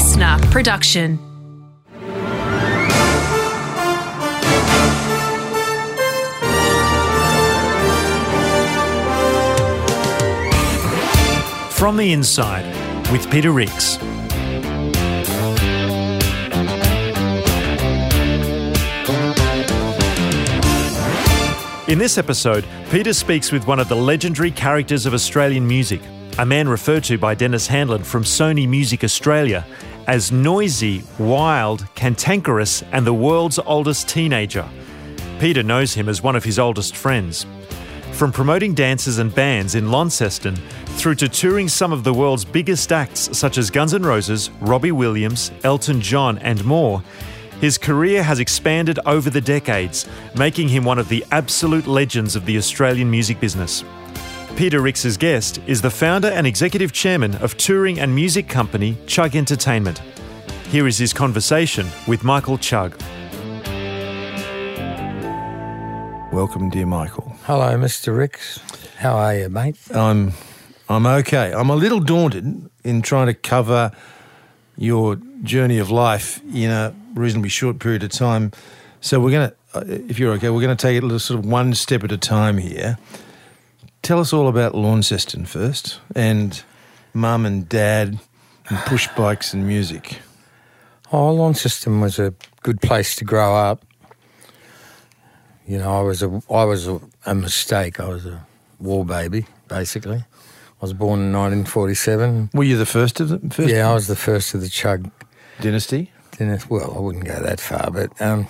listener production. From the Inside with Peter Rix. In this episode, Peter speaks with one of the legendary characters of Australian music, a man referred to by Denis Handlin from Sony Music Australia as noisy, wild, cantankerous, and the world's oldest teenager. Peter knows him as one of his oldest friends. From promoting dances and bands in Launceston through to touring some of the world's biggest acts such as Guns N' Roses, Robbie Williams, Elton John, and more, his career has expanded over the decades, making him one of the absolute legends of the Australian music business. Peter Rix's guest is the founder and executive chairman of touring and music company Chugg Entertainment. Here is his conversation with Michael Chugg. Welcome, dear Michael. Hello, Mr. Rix. How are you, mate? I'm I'm okay. I'm a little daunted in trying to cover your journey of life in a reasonably short period of time. So we're going to, uh, if you're okay, we're going to take it sort of one step at a time here. Tell us all about Launceston first, and mum and dad, and push bikes and music. Oh, Launceston was a good place to grow up. You know, I was a I was a, a mistake. I was a war baby, basically. I was born in 1947. Were you the first of them? First Yeah, I was the first of the Chugg dynasty. dynasty. Well, I wouldn't go that far, but um,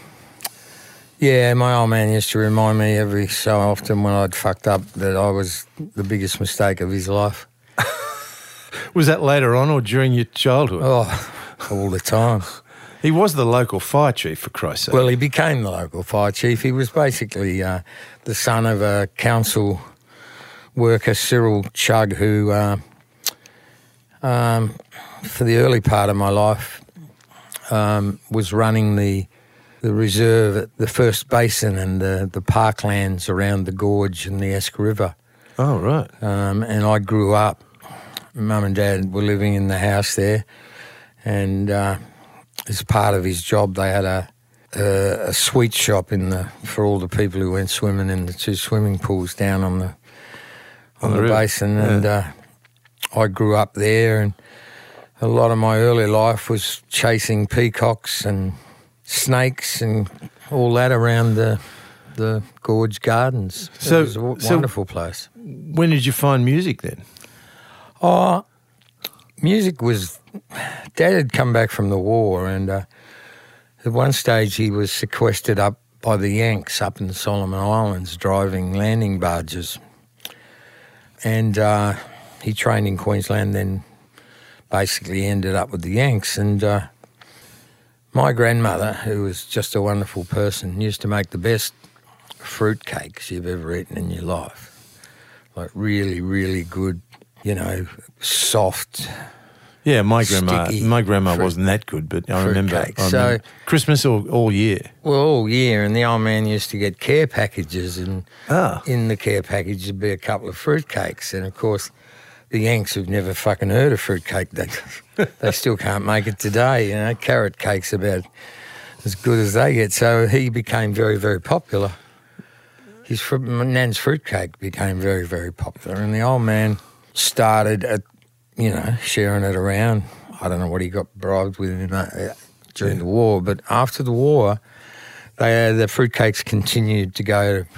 yeah, my old man used to remind me every so often when I'd fucked up that I was the biggest mistake of his life. Was that later on or during your childhood? Oh, all the time. He was the local fire chief, for Christ's sake. Well, he became the local fire chief. He was basically uh, the son of a council worker, Cyril Chugg, who, uh, um, for the early part of my life, um, was running the the reserve at the first basin and the, the parklands around the gorge and the Esk River. oh, right. Um, and I grew up. Mum and Dad were living in the house there, and uh, as part of his job, they had a, a a sweet shop in the for all the people who went swimming in the two swimming pools down on the on, the the, river, basin, and uh, I grew up there, and a lot of my early life was chasing peacocks and snakes and all that around the the gorge gardens. So- it was a w- so- wonderful place. When did you find music then? Oh, music was. Dad had come back from the war, and uh, at one stage he was sequestered up by the Yanks up in the Solomon Islands, driving landing barges. And uh, he trained in Queensland, then basically ended up with the Yanks. And uh, my grandmother, who was just a wonderful person, used to make the best fruit cakes you've ever eaten in your life. Like really, really good, you know, soft. Yeah, my grandma. My grandma fruit- wasn't that good, but I remember. I So- Christmas all, all year. Well, all year, and the old man used to get care packages, and Ah. in the care package would be a couple of fruit cakes, and of course, the Yanks have never fucking heard of fruitcake. They, they still can't make it today. You know, carrot cake's about as good as they get. So he became very, very popular. His fr- Nan's fruit cake became very, very popular, and the old man started at, you know, sharing it around. I don't know what he got bribed with in uh, during the war, but after the war, they uh, the fruitcakes continued to go to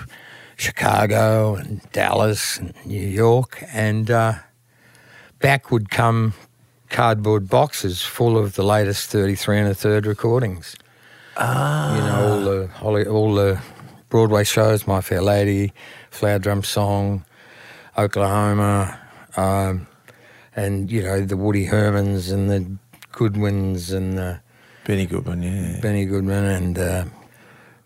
Chicago and Dallas and New York, and uh, back would come cardboard boxes full of the latest 33 and a third recordings. Ah. You know, all the, Holly- all the Broadway shows, My Fair Lady, Flower Drum Song, Oklahoma, um, and, you know, the Woody Hermans and the Goodwins and the Benny Goodman, yeah. Benny Goodman and uh,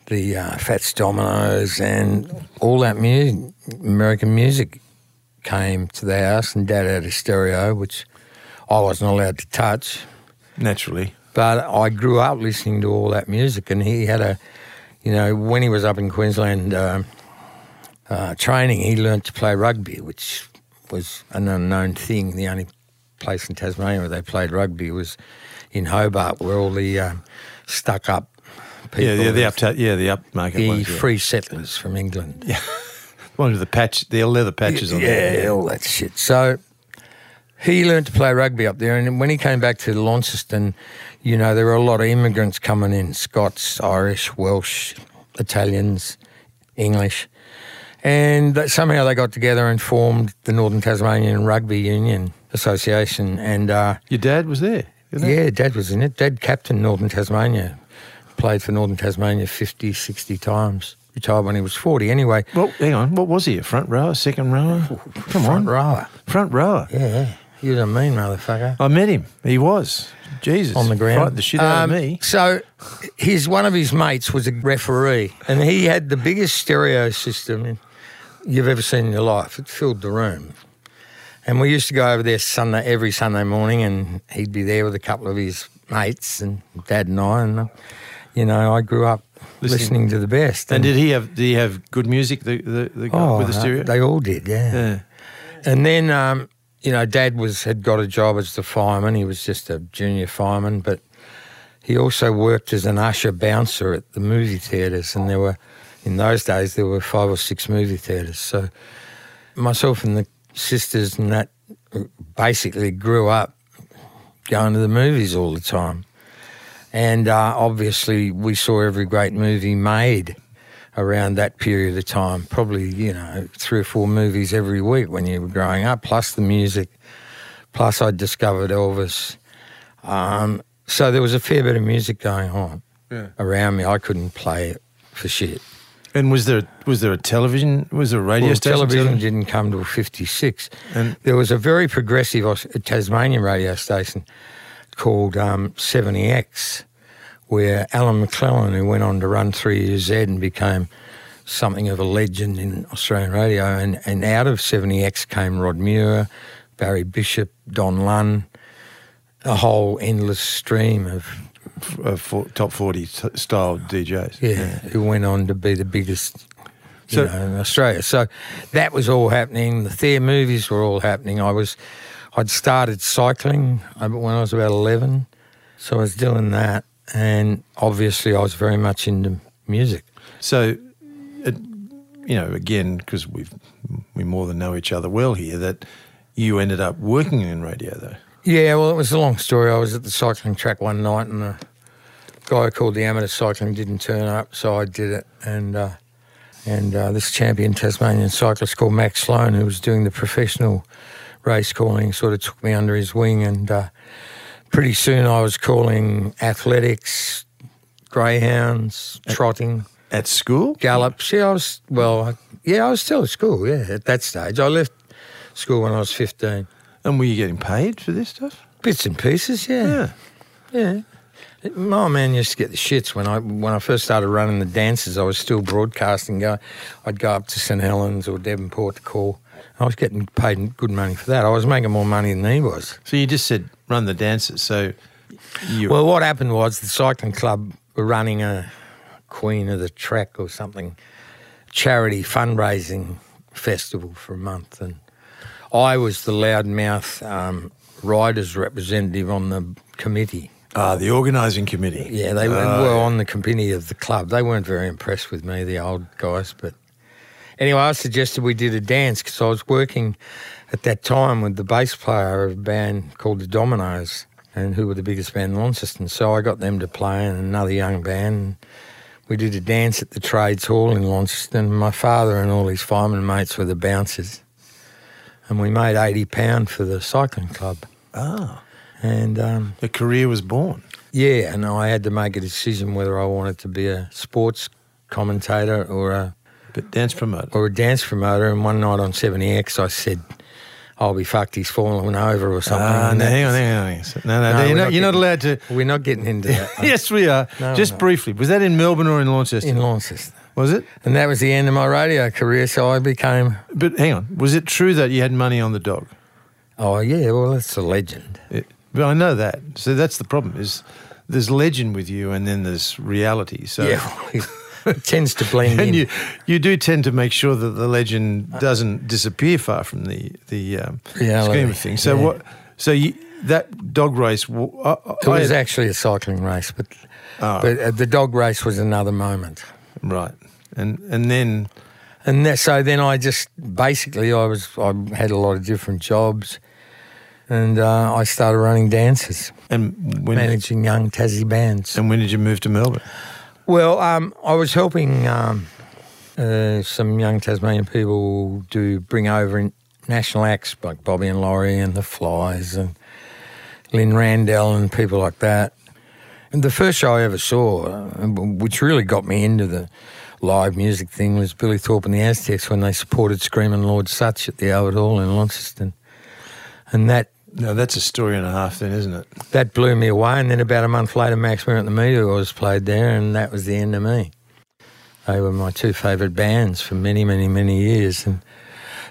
the uh, Fats Dominoes and all that music, American music came to the house, and Dad had a stereo, which I wasn't allowed to touch. Naturally. But I grew up listening to all that music, and he had a, you know, when he was up in Queensland um, uh, training, he learnt to play rugby, which was an unknown thing. The only place in Tasmania where they played rugby was in Hobart, where all the um, stuck up people, Yeah, yeah, the up, yeah, the upmarket the ones. Yeah. free settlers from England. Yeah. One with the patch, the leather patches on yeah, there. all that shit. So he learned to play rugby up there, and when he came back to Launceston, you know, there were a lot of immigrants coming in: Scots, Irish, Welsh, Italians, English, and that somehow they got together and formed the Northern Tasmanian Rugby Union Association. And uh, Your dad was there. yeah, Dad was in it. Dad captained Northern Tasmania, played for Northern Tasmania 50, 60 times. Retired when he was 40 anyway. Well, hang on. What was he? A front rower, second rower? Come Front on. rower. Front rower. Yeah, you're a mean motherfucker. I met him. He was. Jesus. on the ground. Frightened the shit out Um, of me. So, his one of his mates was a referee, and he had the biggest stereo system you've ever seen in your life. It filled the room. And we used to go over there Sunday every Sunday morning, and he'd be there with a couple of his mates and Dad and I, and you know, I grew up Listening- listening, to the best. And did he have did he have good music, the, the, the oh, with the stereo? They all did, yeah. yeah. And then, um, you know, Dad was had got a job as the fireman. He was just a junior fireman, but he also worked as an usher bouncer at the movie theatres. And there were, in those days, there were five or six movie theatres. So myself and the sisters and that basically grew up going to the movies all the time. And uh, obviously, we saw every great movie made around that period of time. Probably, you know, three or four movies every week when you were growing up, plus the music. Plus, I discovered Elvis. Um, so there was a fair bit of music going on Yeah. around me. I couldn't play it for shit. And was there was there a television? Was there a radio Well, station? television didn't come till '56. And- there was a very progressive Tasmanian radio station called um, 70X, where Alan McClellan, who went on to run 3UZ and became something of a legend in Australian radio, and, and out of 70X came Rod Muir, Barry Bishop, Don Lunn, a whole endless stream of uh, for, top forty t- style DJs. yeah, who went on to be the biggest you So- know, in Australia. So that was all happening. The theatre movies were all happening. I was, I'd started cycling when I was about eleven, so I was doing that, and obviously I was very much into music. So, uh, you know, again, because we've we more than know each other well here, that you ended up working in radio though. Yeah, well, it was a long story. I was at the cycling track one night, and a guy called the amateur cycling didn't turn up, so I did it. And uh, and uh, this champion Tasmanian cyclist called Max Sloan, who was doing the professional race calling, sort of took me under his wing. And uh, pretty soon, I was calling athletics, greyhounds, trotting, At school? gallops. Yeah, I was well. I, yeah, I was still at school. Yeah, at that stage, I left school when I was fifteen. And were you getting paid for this stuff? Bits and pieces, Yeah. Yeah. My man used to get the shits when I when I first started running the dances. I was still broadcasting. Go, I'd go up to St Helens or Devonport to call. I was getting paid good money for that. I was making more money than he was. So you just said run the dances. So Well, what happened was the cycling club were running a Queen of the Track or something charity fundraising festival for a month, and I was the loudmouth um, riders representative on the committee. Ah the organising committee. Yeah, they were, Ah, were on the committee of the club. They weren't very impressed with me, the old guys. But anyway, I suggested we did a dance because I was working at that time with the bass player of a band called the Dominoes, and who were the biggest band in Launceston. So I got them to play and another young band. We did a dance at the Trades Hall in Launceston. My father and all his fireman mates were the bouncers, and we made eighty pound for the cycling club. Ah, And um, a career was born. yeah, and I had to make a decision whether I wanted to be a sports commentator or a But dance promoter. or a dance promoter. And one night on 70X, I said, "I'll be fucked. He's fallen over or something." Ah, no, hang on, hang on. hang on. No, no, No, you're, not, not you're not allowed to. We're not getting into that. yes, we are. No, Just briefly. Was that in Melbourne or in Launceston? in Launceston. was it? And that was the end of my radio career. So I became, But hang on. Was it true that you had money on the dog? oh yeah, well that's a legend. It, but I know that. So that's the problem. Is there's legend with you, and then there's reality. So Yeah, it tends to blend in. and you you do tend to make sure that the legend doesn't disappear far from the the um, scheme of things. So yeah. what? So you, that dog race, I, I- It was I- actually a cycling race, but Oh. but uh, the dog race was another moment. right, and and then And that, so then I just basically I was I had a lot of different jobs, and uh, I started running dances, and managing young Tassie bands. and when did you move to Melbourne? Well, um, I was helping um, uh, some young Tasmanian people to bring over in national acts like Bobby and Laurie and the Flies and Lynn Randell and people like that. And the first show I ever saw, uh, which really got me into the live music thing, was Billy Thorpe and the Aztecs when they supported Screaming Lord Sutch at the Albert Hall in Launceston. And that No, that's a story and a half, then, isn't it? that blew me away. And then about a month later, Max Merritt and the Meteors played there, and that was the end of me. They were my two favourite bands for many, many, many years. And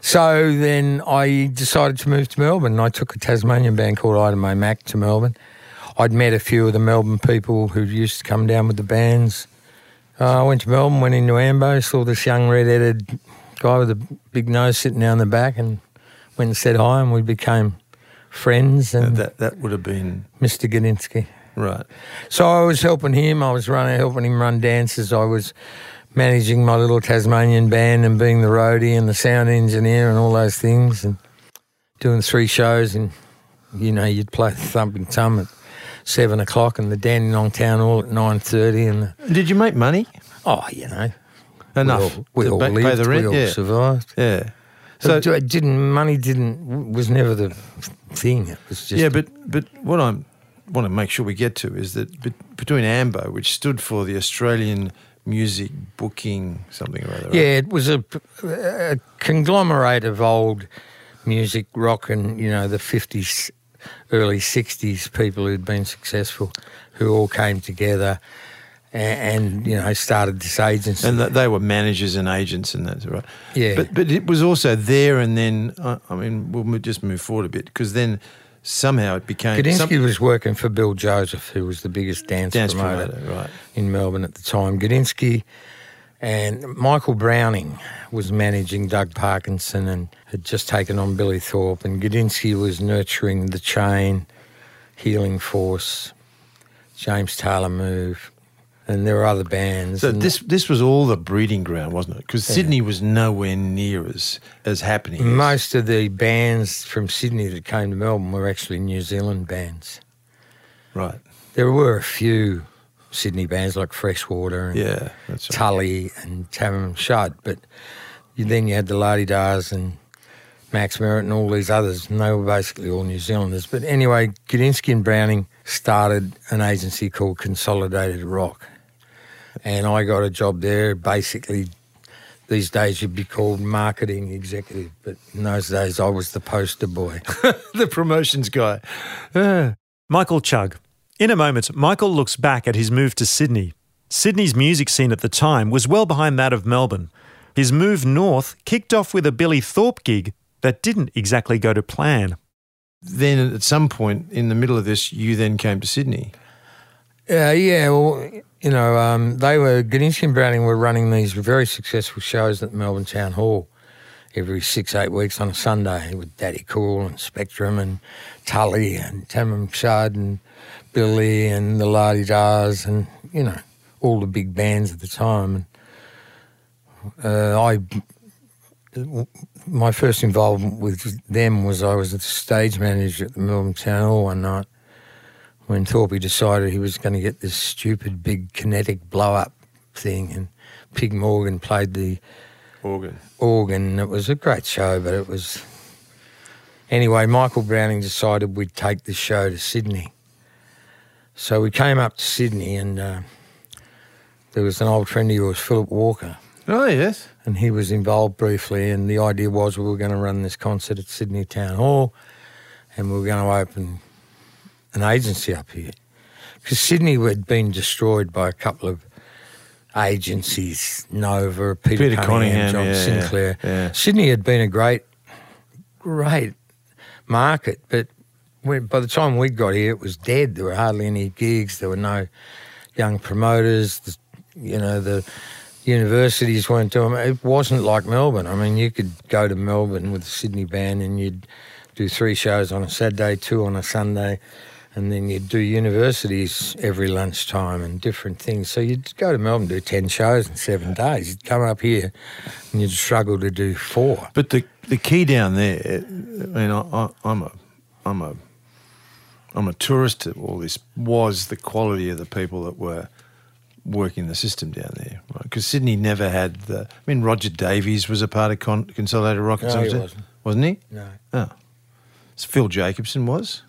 so then I decided to move to Melbourne. And I took a Tasmanian band called Ida May Mac to Melbourne. I'd met a few of the Melbourne people who used to come down with the bands. Uh, I went to Melbourne, went into Ambo, saw this young red-headed guy with a big nose sitting down the back, and went and said hi, and we became friends. And That that would have been Mr. Gudinski. right. So I was helping him. I was running, helping him run dances. I was managing my little Tasmanian band and being the roadie and the sound engineer and all those things and doing three shows. And you know, you'd play the thumping tum at seven o'clock and the Dandenong Town Hall at nine thirty. And the, Did you make money oh, you know, enough we all, we all lived, pay the rent? we all yeah, survived. yeah. So So it didn't money didn't was never the thing. It was just yeah, but but what I want to make sure we get to is that between AMBO, which stood for the Australian Music Booking something or other, right? Yeah, it was a, a conglomerate of old music, rock, and you know the fifties, early sixties people who'd been successful, who all came together, and, and you know started this agency. and they were managers and agents and that's right. Yeah. but but it was also there and then. I, I mean, we'll just move forward a bit because then somehow it became Gudinski some- was working for Bill Joseph, who was the biggest dance, dance promoter, promoter, right? in Melbourne at the time. Gudinski and Michael Browning was managing Doug Parkinson and had just taken on Billy Thorpe, and Gudinski was nurturing The Chain, Healing Force, James Taylor Move, and there were other bands. So this this was all the breeding ground, wasn't it? Because Sydney was nowhere near as as happening. most of the bands from Sydney that came to Melbourne were actually New Zealand bands. right. There were a few Sydney bands like Freshwater and Yeah, that's right. Tully and Tamam Shud, but you, then you had the La De Das and Max Merritt and all these others, and they were basically all New Zealanders. But anyway, Gudinski and Browning started an agency called Consolidated Rock, and I got a job there. Basically, these days you'd be called marketing executive, but in those days I was the poster boy. the promotions guy. Ah. Michael Chugg. In a moment, Michael looks back at his move to Sydney. Sydney's music scene at the time was well behind that of Melbourne. His move north kicked off with a Billy Thorpe gig that didn't exactly go to plan. then at some point in the middle of this, you then came to Sydney. Uh, yeah, well, you know, um, they were Gudinski and Browning were running these very successful shows at the Melbourne Town Hall every six, eight weeks on a Sunday with Daddy Cool and Spectrum and Tully and Tamam Shud and Billy and the La De Das and, you know, all the big bands at the time. And uh, I, my first involvement with them was I was the stage manager at the Melbourne Town Hall one night when Thorpe decided he was going to get this stupid big kinetic blow up thing, and Pig Morgan played the Organ. organ. It was a great show, but it was. Anyway, Michael Browning decided we'd take this show to Sydney. So we came up to Sydney, and uh, there was an old friend of yours, Philip Walker, Oh yes. and he was involved briefly. And the idea was we were going to run this concert at Sydney Town Hall, and we were going to open an agency up here because Sydney had been destroyed by a couple of agencies, Nova, Peter, Peter Cunningham, Cunningham, John yeah, Sinclair. yeah. Sydney had been a great, great market, but when, by the time we got here, it was dead. There were hardly any gigs. There were no young promoters. The, you know, the universities weren't doing it. It wasn't like Melbourne. I mean, you could go to Melbourne with a Sydney band and you'd do three shows on a Saturday, two on a Sunday, and then you'd do universities every lunchtime and different things. So you'd go to Melbourne, do 10 shows in seven days. You'd come up here and you'd struggle to do four. But the the key down there, I mean, I, I'm a, I'm a, I'm a tourist to all this. Was the quality of the people that were working the system down there? Because Sydney never had the. I mean, Roger Davies was a part of Con, Consolidated Rockets. No, he wasn't wasn't. wasn't he? No. Oh, so Phil Jacobsen was.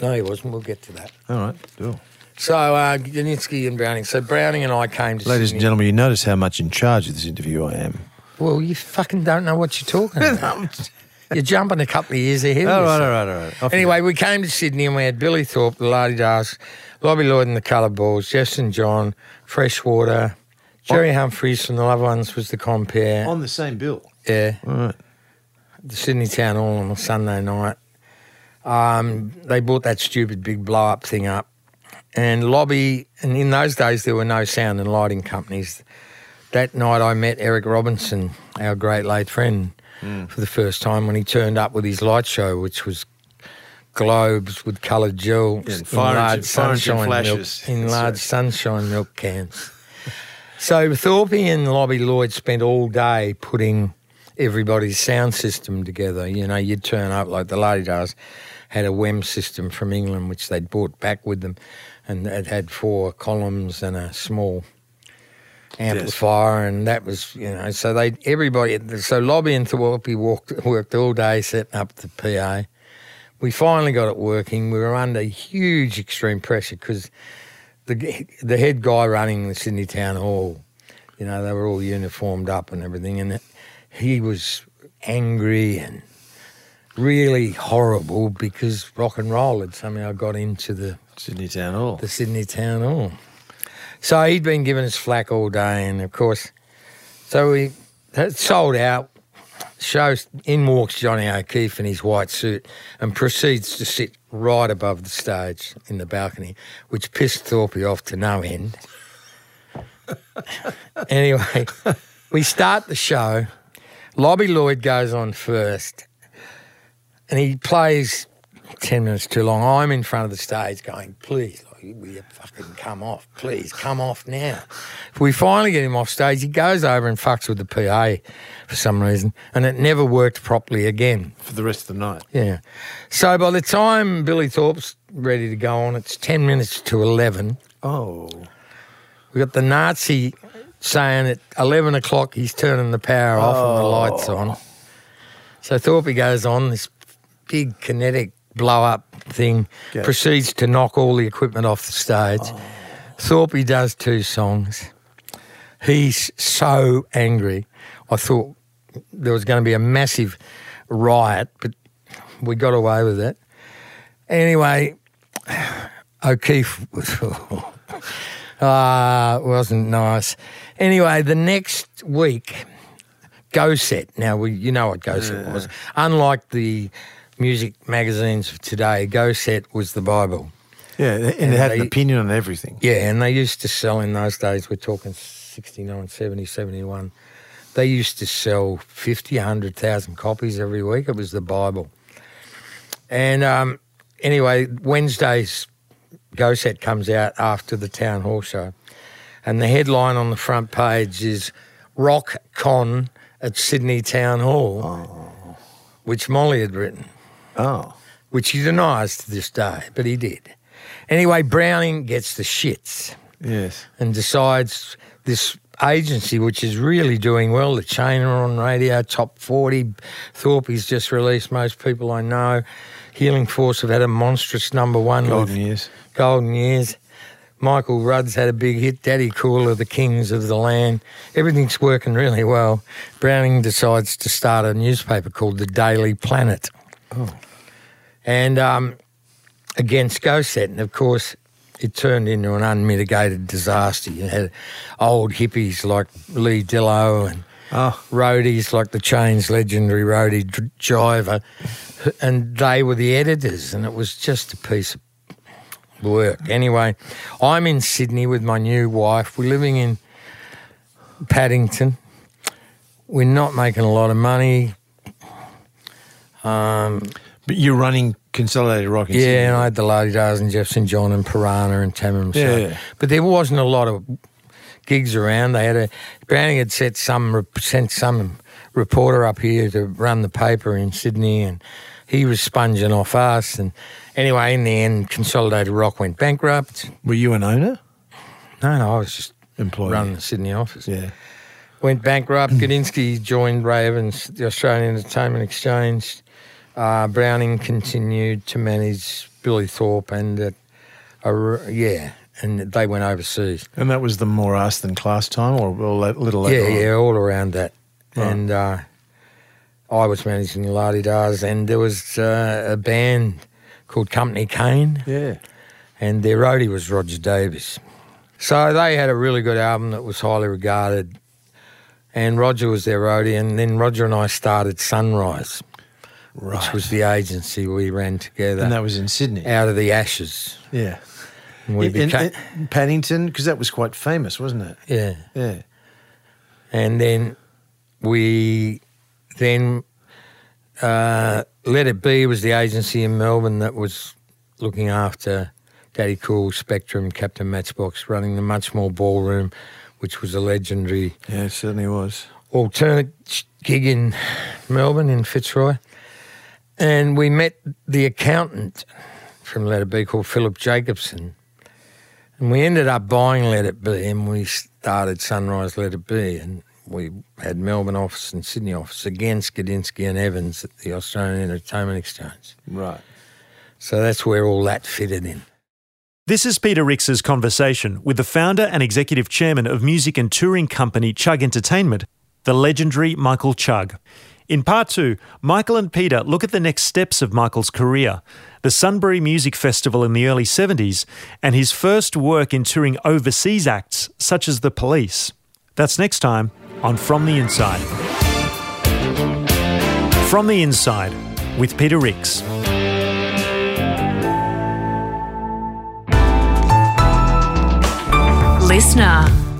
No, he wasn't. We'll get to that. All right, cool. So, uh, Gudinski and Browning. So, Browning and I came to Ladies and gentlemen, you notice how much in charge of this interview I am. Well, you fucking don't know what you're talking about. you're jumping a couple of years ahead. of all right, all right, all right. Off Anyway, we came to Sydney and we had Billy Thorpe, the La De Das, Lobby Loyde and the Colour Balls, Jeff St John, Freshwater, Gerry Humphrys from the Loved Ones was the compare. on the same bill. yeah, All right. the Sydney Town Hall on a Sunday night. Um, they bought that stupid big blow up thing up. And Lobby, and in those days there were no sound and lighting companies. That night I met Eric Robinson, our great late friend, for the first time when he turned up with his light show, which was globes with coloured gel Yeah, in large sunshine milk, flashes. in large right. sunshine milk cans. so Thorpe and Lobby Loyde spent all day putting everybody's sound system together. You know, you'd turn up like the La De Das had a WEM system from England, which they'd brought back with them, and it had four columns and a small amplifier, and that was you know. So they everybody so Lobby and Thorpe walked worked all day setting up the PA. We finally got it working. We were under huge extreme pressure because the the head guy running the Sydney Town Hall, you know, they were all uniformed up and everything, and he was angry and really horrible because rock and roll had somehow got into the Sydney Town Hall. the Sydney Town Hall. So he'd been giving us flack all day, and of course, so we sold out. Shows in walks Johnny O'Keefe in his white suit and proceeds to sit right above the stage in the balcony, which pissed Thorpe off to no end. anyway, we start the show. Lobby Loyde goes on first, and he plays 10 minutes too long. I'm in front of the stage going, please, will you fucking come off? Please, come off now. If we finally get him off stage, he goes over and fucks with the PA for some reason, and it never worked properly again. for the rest of the night. Yeah. So by the time Billy Thorpe's ready to go on, it's 10 minutes to 11. Oh. We got the Nazi saying at 11 o'clock he's turning the power off and the lights oh. on. So Thorpe goes on, this big kinetic blow up thing, proceeds to knock all the equipment off the stage. Thorpe does two songs. He's so angry. I thought there was going to be a massive riot, but we got away with it. Anyway, O'Keefe was. Ah, it wasn't nice. Anyway, the next week, Go Set. Now, we, you know what Go Set was. Unlike the music magazines of today, Go Set was the Bible. Yeah, and it had an opinion on everything. Yeah, and they used to sell in those days, we're talking 69, 70, 71. They used to sell 50, 100,000 copies every week. It was the Bible. And um, anyway, Wednesday's Go Set comes out after the Town Hall show. And the headline on the front page is Rock Con at Sydney Town Hall, which Molly had written Oh. which he denies to this day, but he did. Anyway, Browning gets the shits Yes. and decides this agency, which is really doing well, the chain are on radio, top 40. Thorpe's just released most people I know. Healing Force have had a monstrous number one. Golden years. Golden Years. Michael Rudd's had a big hit. Daddy Cool are the kings of the land. Everything's working really well. Browning decides to start a newspaper called the Daily Planet. Oh. And um, against Go Set. And of course, it turned into an unmitigated disaster. You had old hippies like Lee Dillow and Oh. roadies like the Chains legendary roadie Jiver, and they were the editors, and it was just a piece of work. Anyway, I'm in Sydney with my new wife. We're living in Paddington. We're not making a lot of money. Um, But you're running Consolidated Rock. In Yeah, Sydney. and I had the La De Das and Jeff St John and Piranha and. Yeah, so. yeah. But there wasn't a lot of gigs around. They had a Browning had set some sent some reporter up here to run the paper in Sydney, and he was sponging off us. And anyway, in the end, Consolidated Rock went bankrupt. Were you an owner? No, no, I was just employed running the Sydney office. Yeah. Went bankrupt. Gudinski joined Ravens, the Australian Entertainment Exchange. Uh, Browning continued to manage Billy Thorpe, and uh, uh, yeah, and they went overseas. And that was the more us than class time, or a little later Yeah, on? yeah, all around that. Right. And uh, I was managing the La De Das, and there was uh, a band called Company Caine, Yeah. and their roadie was Roger Davies. So they had a really good album that was highly regarded, and Roger was their roadie, and then Roger and I started Sunrise, Right. which was the agency we ran together and that was in Sydney. out of the ashes. Yeah. And we In- became, in Paddington, because that was quite famous, wasn't it? yeah. Yeah. and then we then uh, Let It Be was the agency in Melbourne that was looking after Daddy Cool, Spectrum, Captain Matchbox, running the Much More Ballroom, which was a legendary Yeah, it certainly was. alternate gig in Melbourne in Fitzroy. And we met the accountant from Let It Be called Philip Jacobsen. And we ended up buying Let It Be and we started Sunrise Let It Be. And we had Melbourne office and Sydney office against Gudinski and Evans at the Australian Entertainment Exchange. Right. So that's where all that fitted in. This is Peter Rix's conversation with the founder and executive chairman of music and touring company Chugg Entertainment, the legendary Michael Chugg. In part two, Michael and Peter look at the next steps of Michael's career, the Sunbury Music Festival in the early 70s, and his first work in touring overseas acts such as The Police. That's next time on From the Inside. From the Inside with Peter Rix. Listener.